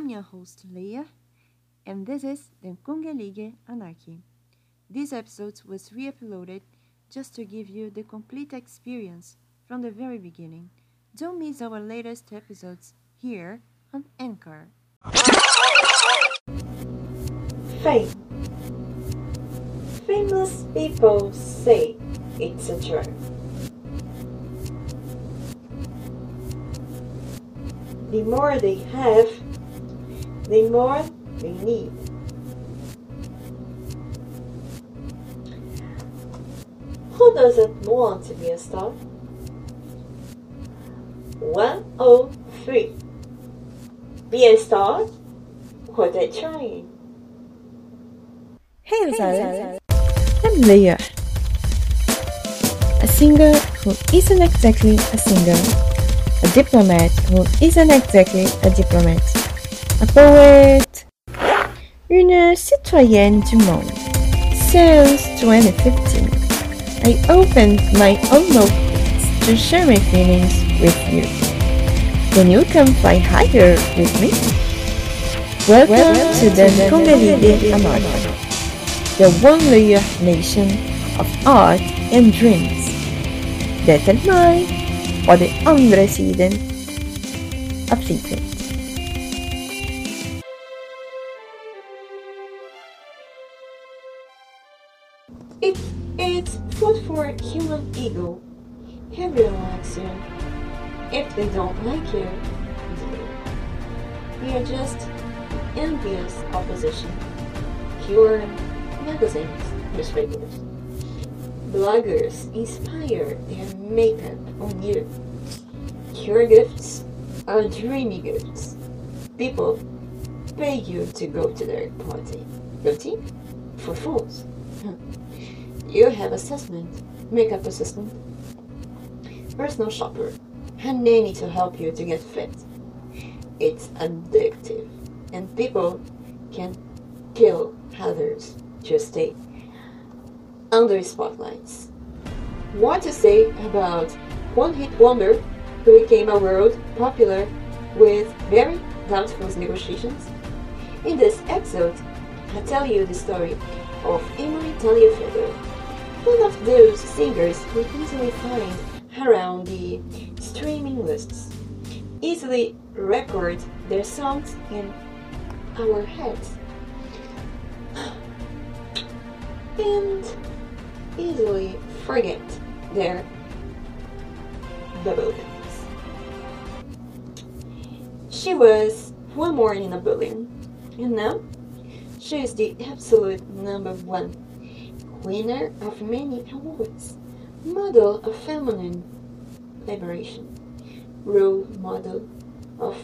I'm your host Leah, and this is the Kungelige Anarchy. This episode was re uploaded just to give you the complete experience from the very beginning. Don't miss our latest episodes here on Anchor. Fame. Famous people say it's a drug. The more they have, the more they need. Who doesn't want to be a star? 103. Be a star? What are trying? Hey, Lazarus. I'm Leah. A singer who isn't exactly a singer. A diplomat who isn't exactly a diplomat. A poet. Une citoyenne du monde. Since 2015, I opened my own notebooks to share my feelings with you. Can you come fly higher with me? Welcome, to the Kungalide Anarchy the one layer nation of art and dreams. Detta är mig och den andra sidan av for human ego. Everyone likes you. If they don't like you, they are just envious opposition. Pure magazines, newspapers. Bloggers inspire their makeup on you. Your gifts are dreamy gifts. People pay you to go to their party. Boutique? For fools. Hmm. You have assessment, makeup assistant, personal shopper, a nanny to help you to get fit. It's addictive, and people can kill others to stay under the spotlights. What to say about one hit wonder who became a world popular with very doubtful negotiations? In this episode, I tell you the story of Emily Taliaferro, one of those singers we easily find around the streaming lists, easily record their songs in our heads, and easily forget their bubblegums. She was one more in a billion, and now she is the absolute number one winner of many awards, model of feminine liberation, role model of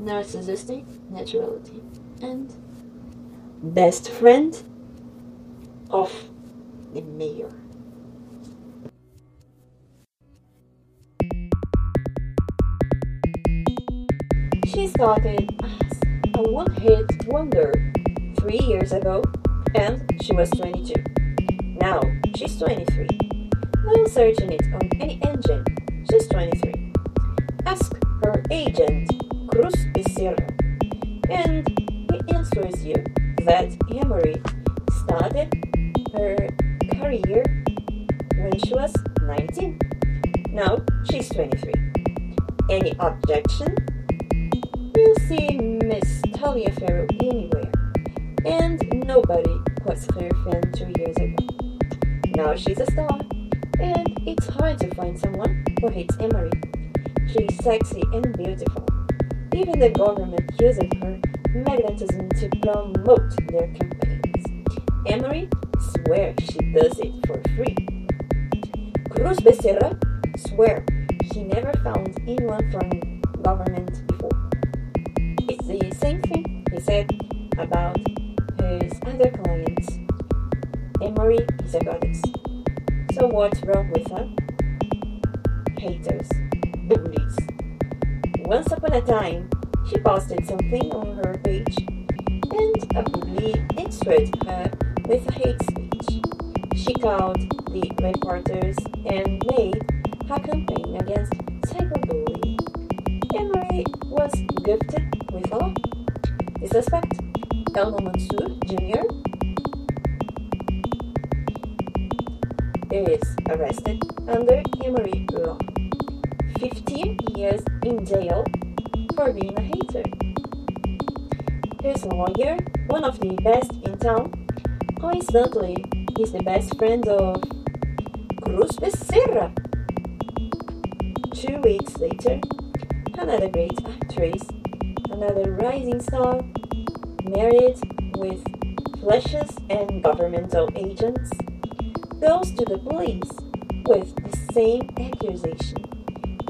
narcissistic naturality, and best friend of the mayor. She started as a one hit wonder three years ago and she was 22. Now she's 23. When searching it on any engine, she's 23. Ask her agent, Cruz Becerra, and he answers you that Emery started her career when she was 19. Now she's 23. Any objection? We'll see Miss Taliaferro anywhere. And nobody was her fan two years ago. Now she's a star, and it's hard to find someone who hates Emery. She's sexy and beautiful. Even the government uses her magnetism to promote their campaigns. Emery swear she does it for free. Cruz Becerra swear he never found anyone from government before. It's the same thing he said about other clients. Emery is a goddess. So what's wrong with her? Haters, bullies. Once upon a time, she posted something on her page, and a bully answered her with a hate speech. She called the reporters and made her campaign against cyberbullying. Emery was gifted with. The suspect, Mansour Jr., is arrested under Emery law. 15 years in jail for being a hater. His lawyer, one of the best in town, coincidentally is the best friend of Cruz Becerra. Two weeks later, another great actress, another rising star, married with fleshes and governmental agents, goes to the police with the same accusation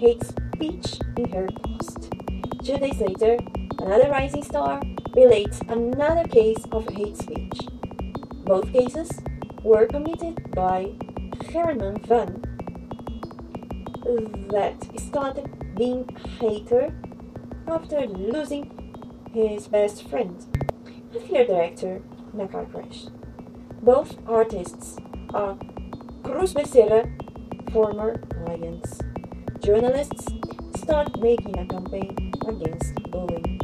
hate speech in her post. Two days later, another rising star relates another case of hate speech. Both cases were committed by Herman Van that started being hater after losing his best friend, a theater director car crash. Both artists are Cruz Becerra, former Lions. Journalists start making a campaign against bullying.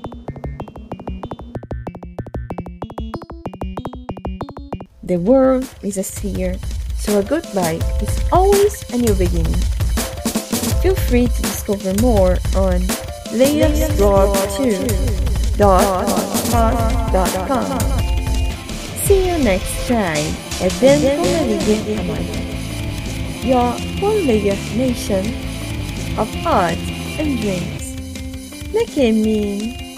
The world is a sphere, so a good bike is always a new beginning. Feel free to discover more on layupsblog2.com. See you next time at Den Comelige Amanda, your whole layer nation of art and dreams. Look at me.